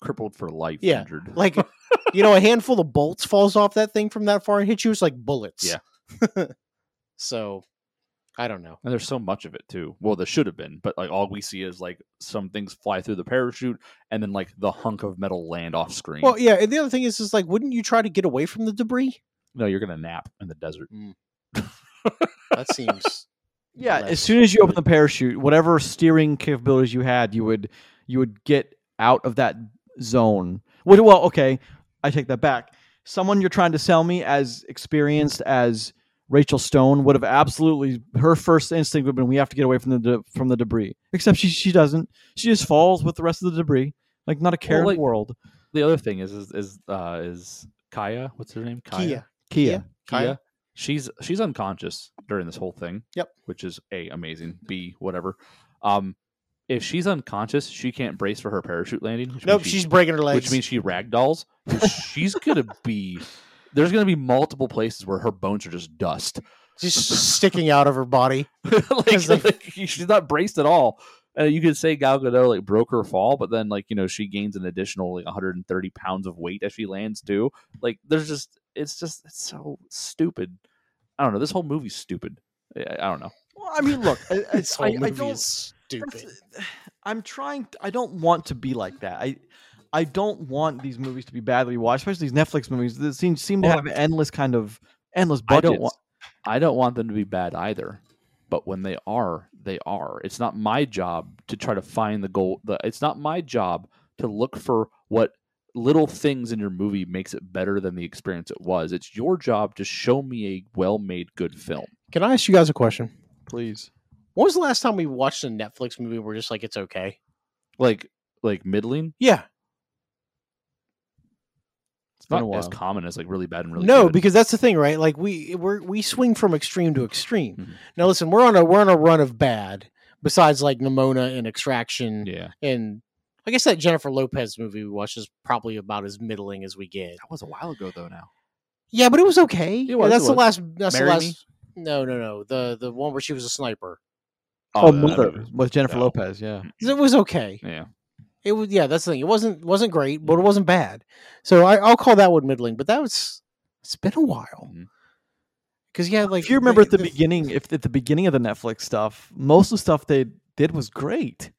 Crippled for life, Yeah, injured. Like, you know, a handful of bolts falls off that thing from that far and hits you. It's like bullets. Yeah. so, I don't know. And there's so much of it too. Well, there should have been, but like all we see is like some things fly through the parachute, and then like the hunk of metal land off screen. Well, yeah. And the other thing is, is like, wouldn't you try to get away from the debris? no, you're gonna nap in the desert. Mm. That seems. Yeah, less as soon as you open the parachute, whatever steering capabilities you had, you would you would get out of that zone. Well, well, okay, I take that back. Someone you're trying to sell me as experienced as Rachel Stone would have absolutely her first instinct would have been we have to get away from the de- from the debris. Except she she doesn't. She just falls with the rest of the debris, like not a care in like- the world. The other thing is is is, uh, is Kaya. What's her name? Kaya. Kia. Kia. Kia. Kaya. She's she's unconscious during this whole thing. Yep. Which is a amazing. B whatever. Um, if she's unconscious, she can't brace for her parachute landing. Nope, means she- she's breaking her legs. which means she ragdolls. she's gonna be. There's gonna be multiple places where her bones are just dust. just sticking out of her body. like, they- like, she's not braced at all. Uh, you could say Gal Gadot like broke her fall, but then like you know she gains an additional like 130 pounds of weight as she lands too. Like there's just it's just it's so stupid. I don't know. This whole movie's stupid. I, I don't know. Well, I mean, look, I, I, This whole I, I don't. is stupid. I'm trying. I don't want to be like that. I I don't want these movies to be badly watched, especially these Netflix movies that seem seem to Well, have endless kind of endless I don't want I don't want them to be bad either. But when they are, they are. It's not my job to try to find the goal. The, it's not my job to look for what little things in your movie makes it better than the experience it was. It's your job to show me a well-made good film. Can I ask you guys a question? Please. When was the last time we watched a Netflix movie where we're just like it's okay? Like like middling. Yeah. It's not as common as like really bad and really no, good. because that's the thing, right? Like we we we swing from extreme to extreme. Mhm. Now listen, we're on a we're on a run of bad. Besides like Nimona and Extraction yeah, and I guess that Jennifer Lopez movie we watched is probably about as middling as we get. that was a while ago though. Now Yeah, but it was okay. It was, that's it the was. last. That's Marry the last. Me? No, no, no. The the one where she was a sniper. Oh, that Mother was- with Jennifer no. Lopez. Yeah. It was okay. Yeah, It was yeah. That's the thing. It wasn't wasn't great, but it mm-hmm. wasn't bad. So I, I'll call that one middling. But that was it's been a while. Mm-hmm. Because yeah, like if you remember at the, beginning, if at the beginning of the Netflix stuff, most of the stuff they did was great.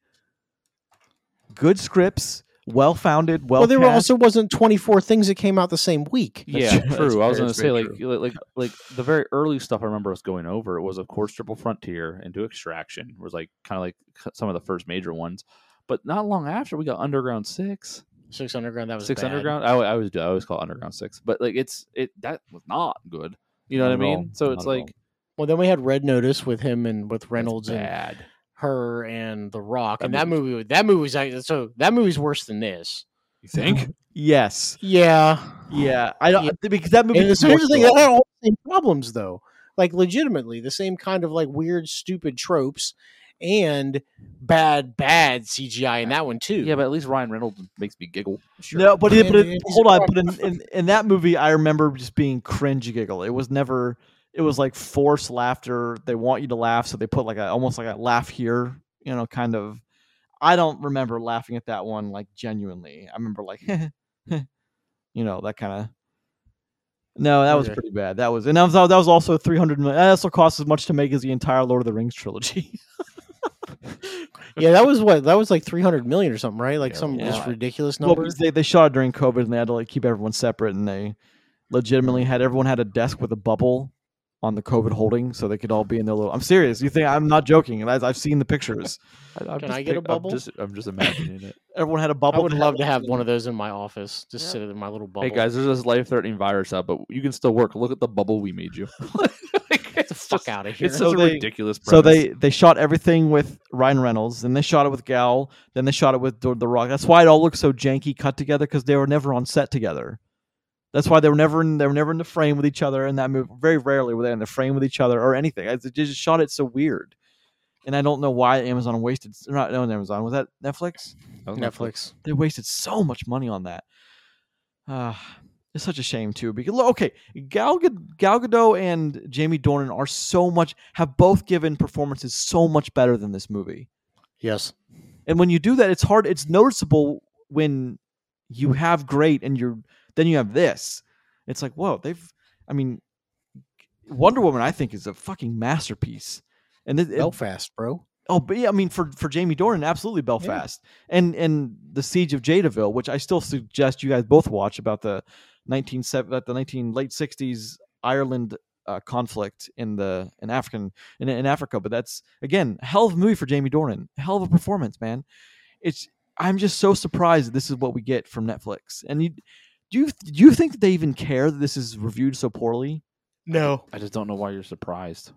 Good scripts, well founded, well. well, there also wasn't twenty four things that came out the same week. yeah, true. That's true. I was gonna say like like like like the very early stuff I remember us going over. It was of course Triple Frontier into Extraction. Was like kind of like some of the first major ones. But not long after we got Underground Six, Six Underground. That was Six bad. Underground. I, I always do. I always call it Underground Six, but like it's it that was not good. You know Not what I mean? all. So Not it's at all. like Well, then we had Red Notice with him and with Reynolds and bad. her and The Rock, That and that movie movie that movie was actually, so that movie's worse than this. You think? Yes. Yeah, Yeah. I don't because that movie. And was so here's the thing: more that had all the same problems, though. like legitimately the same kind of like weird, stupid tropes and bad, bad CGI in that one too. Yeah, but at least Ryan Reynolds makes me giggle. Sure. No, but, it, but it, hold on. But in, in, in that movie, I remember just being cringe giggle. It was never. It was like forced laughter. They want you to laugh, so they put like a almost like a laugh here. You know, kind of. I don't remember laughing at that one like genuinely. I remember like, you know, that kind of. No, that was pretty bad. That was, and that was that was also three hundred. That also cost as much to make as the entire Lord of the Rings trilogy. yeah, that was what that was like three hundred million or something, right? Like Yeah, some yeah. just ridiculous Well, number. because they, they shot it during COVID and they had to like keep everyone separate and they legitimately had everyone had a desk with a bubble on the COVID holding so they could all be in their little. I'm serious. You think I'm not joking? and I- I've seen the pictures. I, Can I get a pic- I'm bubble? just, I'm just imagining it. Everyone had a bubble. I would love to have one of those in my office. Just Yeah. sit in my little bubble. Hey guys, there's this life threatening virus out, but you can still work. Look at the bubble we made you. Like, get the fuck just- out of here. It's So such a they- ridiculous. So they they shot everything with Ryan Reynolds, then they shot it with Gal, then they shot it with The, the Rock. That's why it all looks so janky cut together because they were never on set together. That's why they were never in they were never in the frame with each other in that movie. Very rarely were they in the frame with each other or anything. I- They just shot it so weird, and I don't know why Amazon wasted. Not no Amazon was that Netflix? That was Netflix. They wasted so much money on that. Uh, it's such a shame too because look, okay, Gal, Gal Gadot and Jamie Dornan are so much have both given performances so much better than this movie. Yes. And when you do that, it's hard. It's noticeable when you have great and you're then you have this. It's like whoa, they've. I mean, Wonder Woman, I think, is a fucking masterpiece. And it, Belfast, bro. Oh, but yeah, I mean, for for Jamie Dornan, absolutely Belfast, and and the Siege of Jadotville, which I still suggest you guys both watch about the nineteen seven about the nineteen late sixties Ireland uh, conflict in the in African in, in Africa. But that's again hell of a movie for Jamie Dornan, hell of a performance, man. It's I'm just so surprised that this is what we get from Netflix. And you do you do you think that they even care that this is reviewed so poorly? No. I just don't know why you're surprised.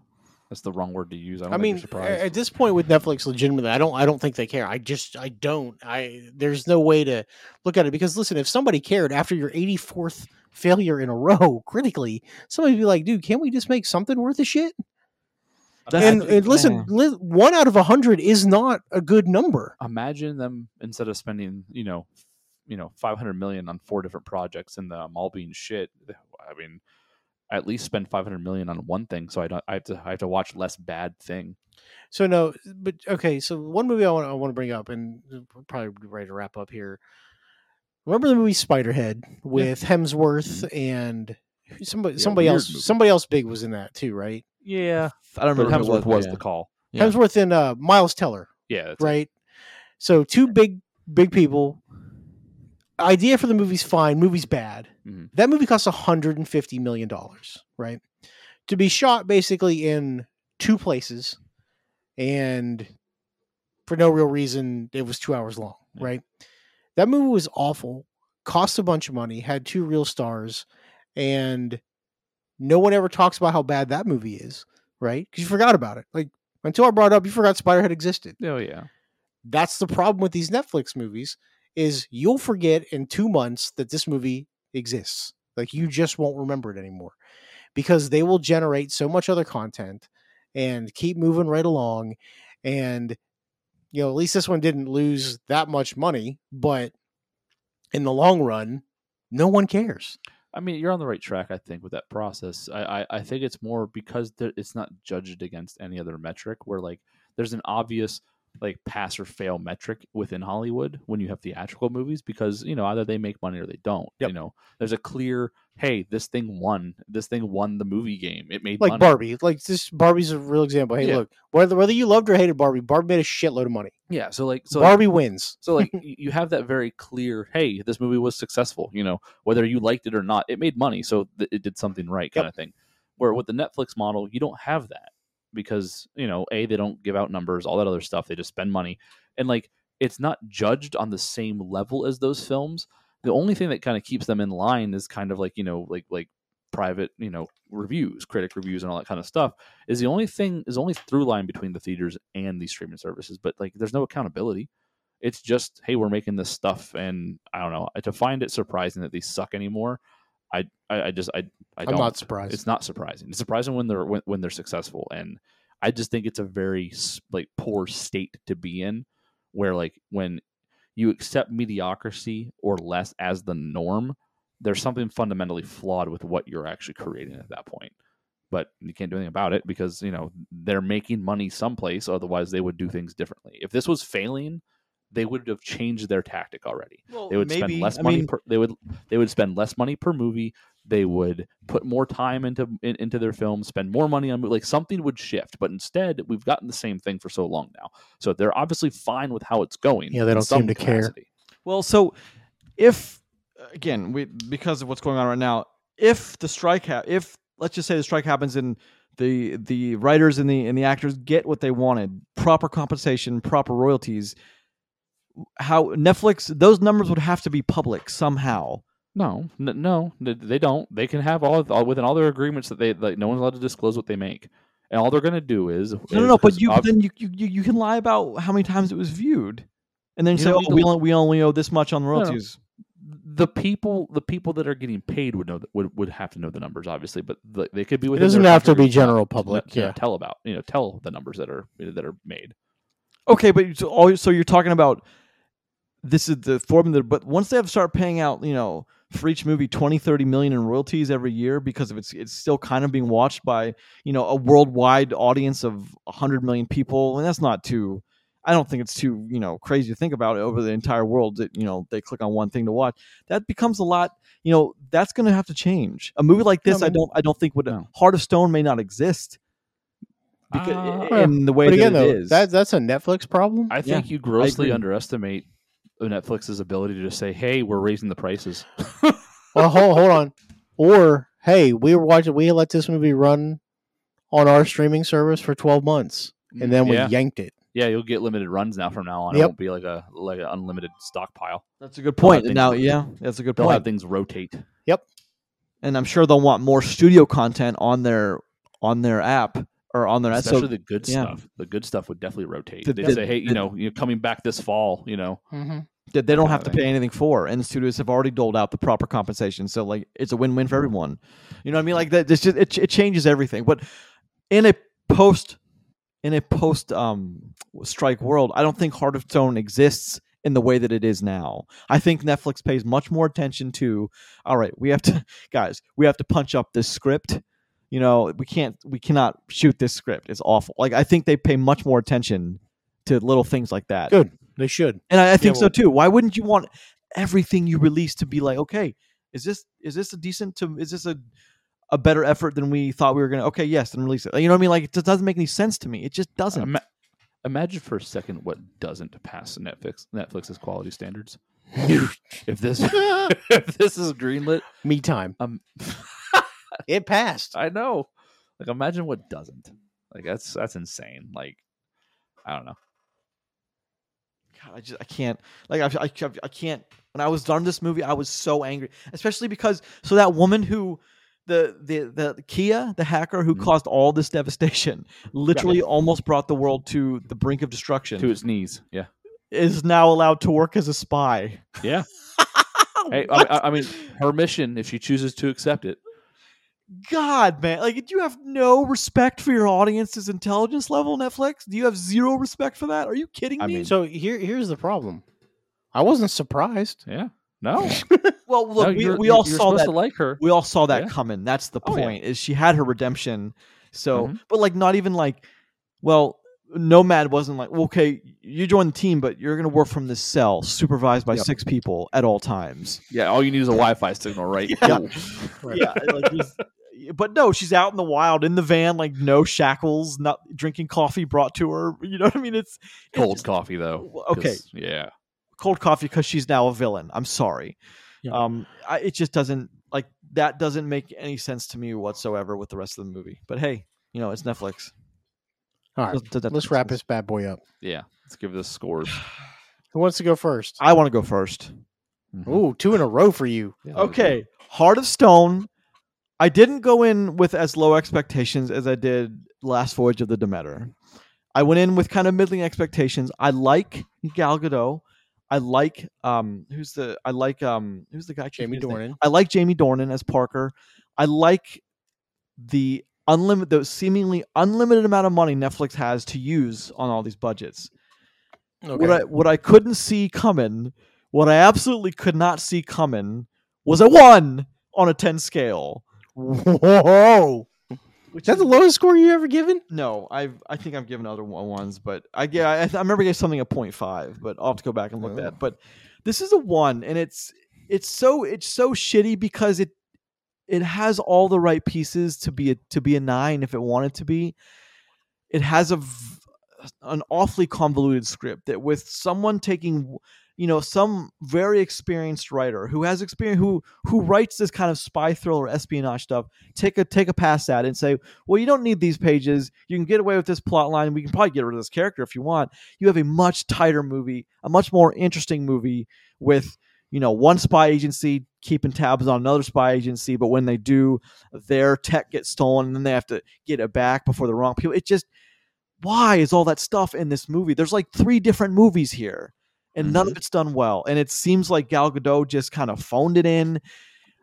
That's the wrong word to use. I, don't I mean, surprised. at this point with Netflix, legitimately, I don't, I don't think they care. I just, I don't. I there's no way to look at it because listen, if somebody cared after your 84th failure in a row critically, somebody would be like, dude, can't we just make something worth a shit? That's- And, and listen, li- one out of a hundred is not a good number. Imagine them instead of spending, you know, you know, 500 million on four different projects and them all being shit. I mean, at least spend 500 million on one thing, so I don't. I have to. I have to watch less bad thing. So no, but okay. So one movie I want, I want to bring up, and we're probably ready to wrap up here. Remember the movie Spiderhead with Hemsworth and somebody, Yeah, somebody else, movie. somebody else big was in that too, right? Yeah, I don't remember who Hemsworth was yeah. the call. Yeah. Hemsworth and uh, Miles Teller, Yeah, that's it. right? So two big, big people. Idea for the movie's fine. Movie's bad. Mhm. That movie costs 150 million dollars, right? To be shot basically in two places, and for no real reason, it was two hours long, Yeah. right? That movie was awful. Cost a bunch of money. Had two real stars, and no one ever talks about how bad that movie is, right? Because you forgot about it. Like until I brought it up, you forgot Spiderhead existed Oh yeah. that's the problem with these Netflix movies is you'll forget in 2 months that this movie exists. Like you mm. just won't remember it anymore because they will generate so much other content and keep moving right along and you know, at least this one didn't lose that much money, but in the long run, no one cares. I mean, you're on the right track, I think, with that process. I, I, I think it's more because there, it's not judged against any other metric. Where like there's an obvious like pass or fail metric within Hollywood when you have theatrical movies because you know either they make money or they don't. Yep. You know, there's a clear hey, this thing won. This thing won the movie game. It made Like money. Barbie, like this Barbie's a real example. Hey, Yeah. look, whether whether you loved or hated Barbie, Barbie made a shitload of money. Yeah. So like so like, Barbie wins. So like you have that very clear, hey, this movie was successful. You know, whether you liked it or not, it made money, so th- it did something right, kind Yep. of thing. Where with the Netflix model, you don't have that because you know, a they don't give out numbers, all that other stuff. They just spend money, and like it's not judged on the same level as those films. The only thing that kind of keeps them in line is kind of like you know, like like private you know reviews critic reviews and all that kind of stuff is the only thing is only through line between the theaters and these streaming services but like there's no accountability it's just hey we're making this stuff and i don't know to find it surprising that these suck anymore I, I just I I I'm don't. surprised. It's not surprising. It's surprising when they're when, when they're successful, and I just think it's a very like poor state to be in, where like when you accept mediocrity or less as the norm, there's something fundamentally flawed with what you're actually creating at that point. But you can't do anything about it because you know they're making money someplace. Otherwise, they would do things differently. If this was failing, they would have changed their tactic already. Well, they would spend less money per, they would they would spend less money per movie. They would put more time into in, into their films spend more money on like something would shift but instead we've gotten the same thing for so long now. So they're obviously fine with how it's going Yeah, they don't seem some to care. Well, so if again, we because of what's going on right now, if the strike ha- if let's just say the strike happens and the the writers and the and the actors get what they wanted, proper compensation, proper royalties, how Netflix those numbers would have to be public somehow. no n- no n- they don't they can have all, all within all their agreements that they like no one's allowed to disclose what they make and all they're going to do is No, no, no. But you ob- then you, you you you can lie about how many times it was viewed, and then You say, oh, we only, we only owe this much on the No, no. royalties. the people the people that are getting paid would know that, would would have to know the numbers obviously but the, they could be with It doesn't have to be group not general to public. let- you know, Yeah. tell about you know tell the numbers that are that are made Okay, but so, all, so you're talking about this is the formula, but once they have to start paying out, you know, for each movie 20, 30 million in royalties every year because of it's it's still kind of being watched by, you know, a worldwide audience of 100 million people, and that's not too I don't think it's too, you know, crazy to think about it over the entire world that, you know, they click on one thing to watch. That becomes a lot, you know, that's going to have to change. A movie like No, this I don't I don't think would No. Heart of Stone may not exist. Because Uh, in the way But again, that though, it is. that that's a Netflix problem. i think you grossly underestimate netflix's ability to just say hey we're raising the prices well, hold, hold on. Or hey, we were watching. We let this movie run on our streaming service for twelve months, and mm, then we yeah, yanked it. yeah you'll get limited runs now from now on It won't be like a like an unlimited stockpile That's a good They'll point. things- Now, yeah, that's a good they'll point. have things rotate Yep. and I'm sure they'll want more studio content on their on their app or on their especially so the good yeah. stuff the good stuff would definitely rotate The- they'd the- say hey you the- know you're coming back this fall you know Mm-hmm. that they don't have to pay anything for, and the studios have already doled out the proper compensation. So like, it's a win-win for everyone. You know what I mean? Like that. It's just it, it changes everything. But in a post in a post um strike world, I don't think Heart of Stone exists in the way that it is now. I think Netflix pays much more attention to. All right, we have to guys, we have to punch up this script. You know, we can't, we cannot shoot this script. It's awful. Like I think they pay much more attention to little things like that. Good. They should. And I, I think Yeah, so too. Why wouldn't you want everything you release to be like, okay, is this is this a decent to is this a a better effort than we thought we were gonna? Okay, yes, then release it. You know what I mean? Like it just doesn't make any sense to me. It just doesn't. Ima- imagine for a second what doesn't pass Netflix Netflix's quality standards. if this if this is greenlit, Me time. um, It passed. I know. Like, imagine what doesn't. Like, that's that's insane. Like, I don't know. God, I just I can't like I, I I can't. When I was done this movie, I was so angry, especially because so that woman who. The, the the Kia the hacker who Mhm. caused all this devastation literally almost brought the world to the brink of destruction To its knees. Yeah. is now allowed to work as a spy. Yeah. Hey, I, I mean, her mission, if she chooses to accept it, God, man, like, do you have no respect for your audience's intelligence level, Netflix? Do you have zero respect for that? Are you kidding I me? mean- So here, here's the problem. I wasn't surprised. yeah. No. well, look, no, we, we all saw that. like her. We all saw that Yeah. coming. That's the Oh, yeah. point. Is she had her redemption? So, Mhm. but like, not even like, well, Nomad wasn't like, well, okay, you join the team, but you're gonna work from this cell, supervised by Yep. six people at all times. Yeah. All you need is a Wi-Fi signal, right? Yeah. Cool. yeah, like but no, she's out in the wild in the van, like no shackles, not drinking coffee brought to her. You know what I mean? It's it's Cold just coffee, though. Okay. Yeah. cold coffee because she's now a villain. I'm sorry. Yeah. Um, I, it just doesn't like that doesn't make any sense to me whatsoever with the rest of the movie. But hey, you know it's Netflix. All right, Does- does let's wrap sense? this bad boy up. Yeah. Let's give this scores. Who wants to go first? I want to go first. Mhm. Ooh, two in a row for you. Yeah, that was good. Okay, Heart of Stone. I didn't go in with as low expectations as I did Last Voyage of the Demeter. I went in with kind of middling expectations. I like Gal Gadot. I like um who's the I like um who's the guy Jamie forgetting his name. Dornan. I like Jamie Dornan as Parker. I like the unlimited the seemingly unlimited amount of money Netflix has to use on all these budgets. What I what I couldn't see coming, what I absolutely could not see coming was a 1 on a 10 scale. Whoa! Which Is that the lowest score you ever given? No, I've I think I've given other one- ones, but I yeah I, I remember I gave something a 0.5, but I'll have to go back and look at Oh. that. But this is a one, and it's it's so it's so shitty because it it has all the right pieces to be a to be a nine if it wanted to be. It has a an awfully convoluted script that with someone taking you know some very experienced writer who has experience who who writes this kind of spy thriller espionage stuff take a take a pass at it and say well you don't need these pages. You can get away with this plot line. We can probably get rid of this character if you want. You have a much tighter movie a much more interesting movie with you know one spy agency keeping tabs on another spy agency but when they do their tech gets stolen and then they have to get it back before the wrong people it just why is all that stuff in this movie there's like three different movies here and none of it's done well and it seems like gal gadot just kind of phoned it in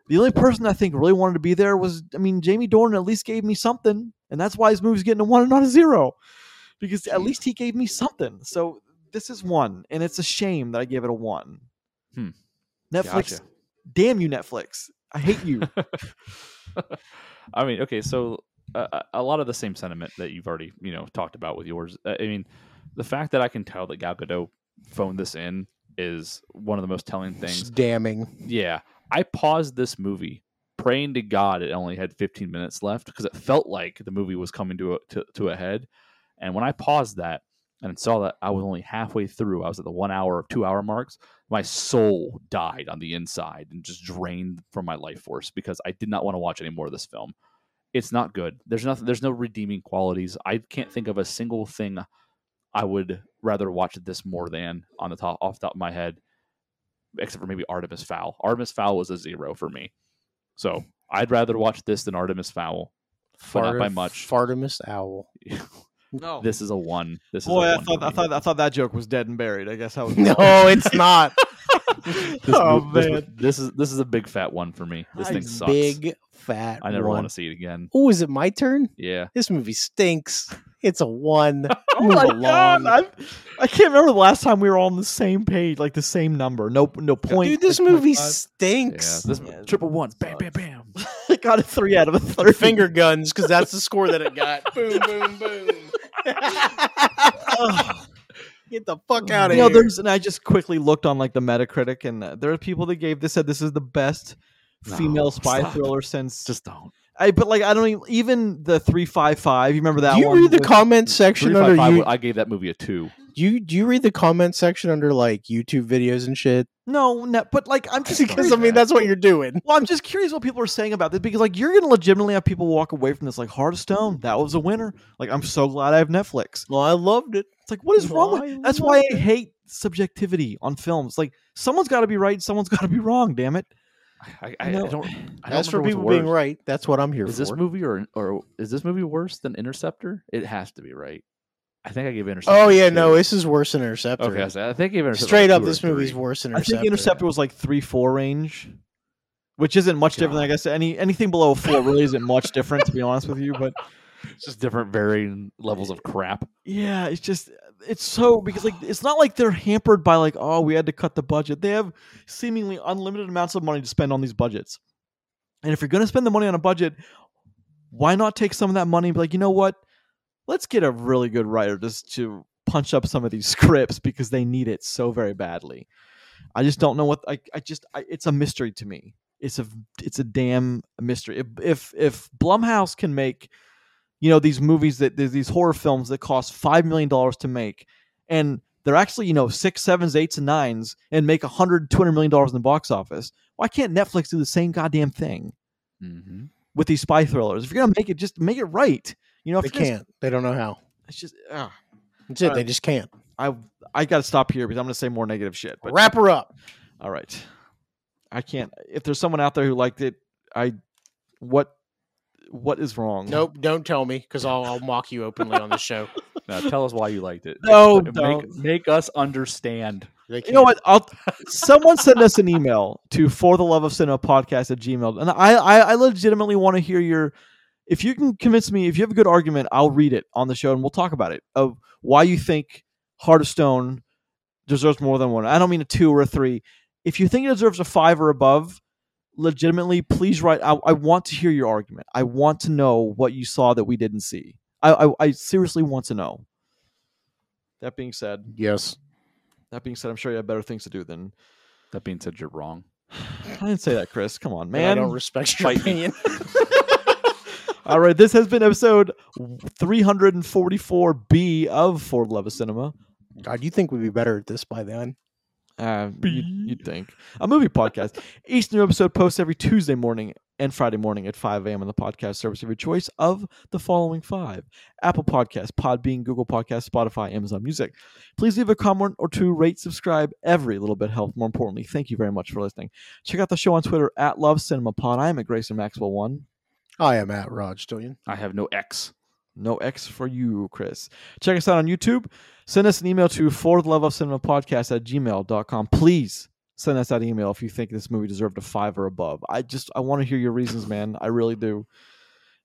the only person I think really wanted to be there was, I mean, Jamie Dornan at least gave me something, and that's why his movie's getting a one and not a zero, because at least he gave me something. So this is one, and it's a shame that I gave it a one. Hmm. Netflix, Gotcha. damn you, Netflix! I hate you. I mean, okay, so uh, a- a lot of the same sentiment that you've already, you know, talked about with yours. Uh, I mean, the fact that I can tell that Gal Gadot phoned this in is one of the most telling It's things. damning. Yeah, I paused this movie praying to God it only had 15 minutes left because it felt like the movie was coming to a, to, to a head. And when I paused that and saw that I was only halfway through, I was at the one hour or two hour marks, my soul died on the inside and just drained from my life force because I did not want to watch any more of this film. It's not good. There's nothing. There's no redeeming qualities. I can't think of a single thing I would rather watch this more than on the top off the top of my head except for maybe Artemis Fowl. Artemis Fowl was a zero for me. So I'd rather watch this than Artemis Fowl. But not by much. Fartimus Owl. no, This is a one. This is boy, a I one thought I thought I thought that joke was dead and buried. I guess I was. No, it's not. This oh this, man, this is this is a big fat one for me. This thing sucks. Big fat. I never one. want to see it again. Oh, is it my turn? Yeah. This movie stinks. It's a one. Oh my along. god! I've, I can't remember the last time we were all on the same page, like the same number. No, no point. Dude, this like, movie 0.5. Yeah. stinks. This Yeah, triple it ones. Bam, bam, bam. I got a three out of a thirty. Finger guns, because that's the score that it got. boom, boom, boom. Ugh. Get the fuck out of you know, here. there's and I just quickly looked on like the Metacritic, and uh, there are people that gave this said this is the best No, female spy stop. thriller since. Just don't. I but like I don't even even the three five five. You remember that? Do you one read the with- comment section under five, five, you? I gave that movie a two. Do you do you read the comment section under like YouTube videos and shit? No, no, but like I'm just Because curious. I mean that's what you're doing. Well, I'm just curious what people are saying about this because, like, you're gonna legitimately have people walk away from this like Heart of Stone. That was a winner. Like, I'm so glad I have Netflix. Well, I loved it. It's like, what is wrong with? I That's why I it. hate subjectivity on films. Like, someone's got to be right, someone's got to be wrong. Damn it! I, I, No. I don't. I As don't for people being right, that's what I'm here Is for. this movie or or is this movie worse than Interceptor? It has to be right. I think I gave Interceptor. oh yeah, two. no, this is worse than Interceptor. Okay, I, said- I think I gave Interceptor Straight a up, this movie's three. worse than Interceptor. I think Interceptor was like three four range, which isn't much different. Like I said, any anything below four really isn't much different, to be honest with you. But It's just different varying levels of crap. yeah, it's just it's so because like it's not like they're hampered by like oh we had to cut the budget. They have seemingly unlimited amounts of money to spend on these budgets. And if you're going to spend the money on a budget, why not take some of that money and be like, you know what? Let's get a really good writer just to punch up some of these scripts because they need it so very badly. I just don't know what I, I just I, it's a mystery to me. It's a it's a damn mystery. If if if Blumhouse can make you know these movies that there's these horror films that cost five million dollars to make and they're actually you know six sevens eights and nines and make a hundred two hundred million dollars in the box office why can't netflix do the same goddamn thing Mm-hmm. with these spy thrillers if you're gonna make it just make it right you know if They you're can't. They don't know how. it's just uh, That's it. All They just can't. i i gotta stop here because i'm gonna say more negative shit but Wrap her up. all right i can't if there's someone out there who liked it i what what is wrong Nope. Don't tell me because I'll, I'll mock you openly on the show. Now tell us why you liked it. No, Make- don't. make, make us understand. They You know what? I'll someone send us an email to for the love of cinema podcast at gmail. And I, I, I legitimately want to hear your if you can convince me, if you have a good argument, I'll read it on the show and we'll talk about it. Of why you think Heart of Stone deserves more than one. I don't mean a two or a three. If you think it deserves a five or above, legitimately, please write. I, I want to hear your argument. I want to know what you saw that we didn't see. I, I, I seriously want to know. That being said, Yes. that being said, I'm sure you have better things to do than That being said, you're wrong. I didn't say that, Chris. Come on, Man, I don't respect your Fight opinion. All right, this has been episode 344B of For the Love of Cinema. God, you think we'd be better at this by then? Uh, you'd, you'd think a movie podcast. Each new episode posts every Tuesday morning and Friday morning at 5 a.m. on the podcast service of your choice of the following five: Apple Podcasts, Podbean, Google Podcasts, Spotify, Amazon Music. Please leave a comment or two, rate, subscribe. Every little bit helps. More importantly, thank you very much for listening. Check out the show on Twitter at Love Cinema Pod. I am at Grayson Maxwell One. I am at Rod Stillion. I have no X. No X for you, Chris. Check us out on YouTube. Send us an email to for the love of cinema podcast at gmail.com. Please send us that email if you think this movie deserved a five or above. I just I want to hear your reasons, man. I really do.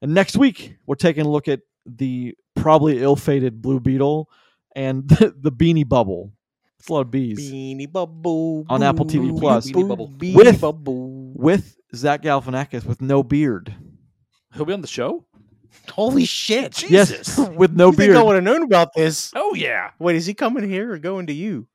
And next week, we're taking a look at the probably ill-fated Blue Beetle and the, the Beanie Bubble. It's a lot of bees. Beanie Bubble On Apple TV Plus. Beanie Bubble. Beanie With- Bubble. With Zach Galifianakis with no beard. He'll be on the show. Holy shit! Yes, with no you think I beard. would have known about this? Oh yeah. Wait, is he coming here or going to you?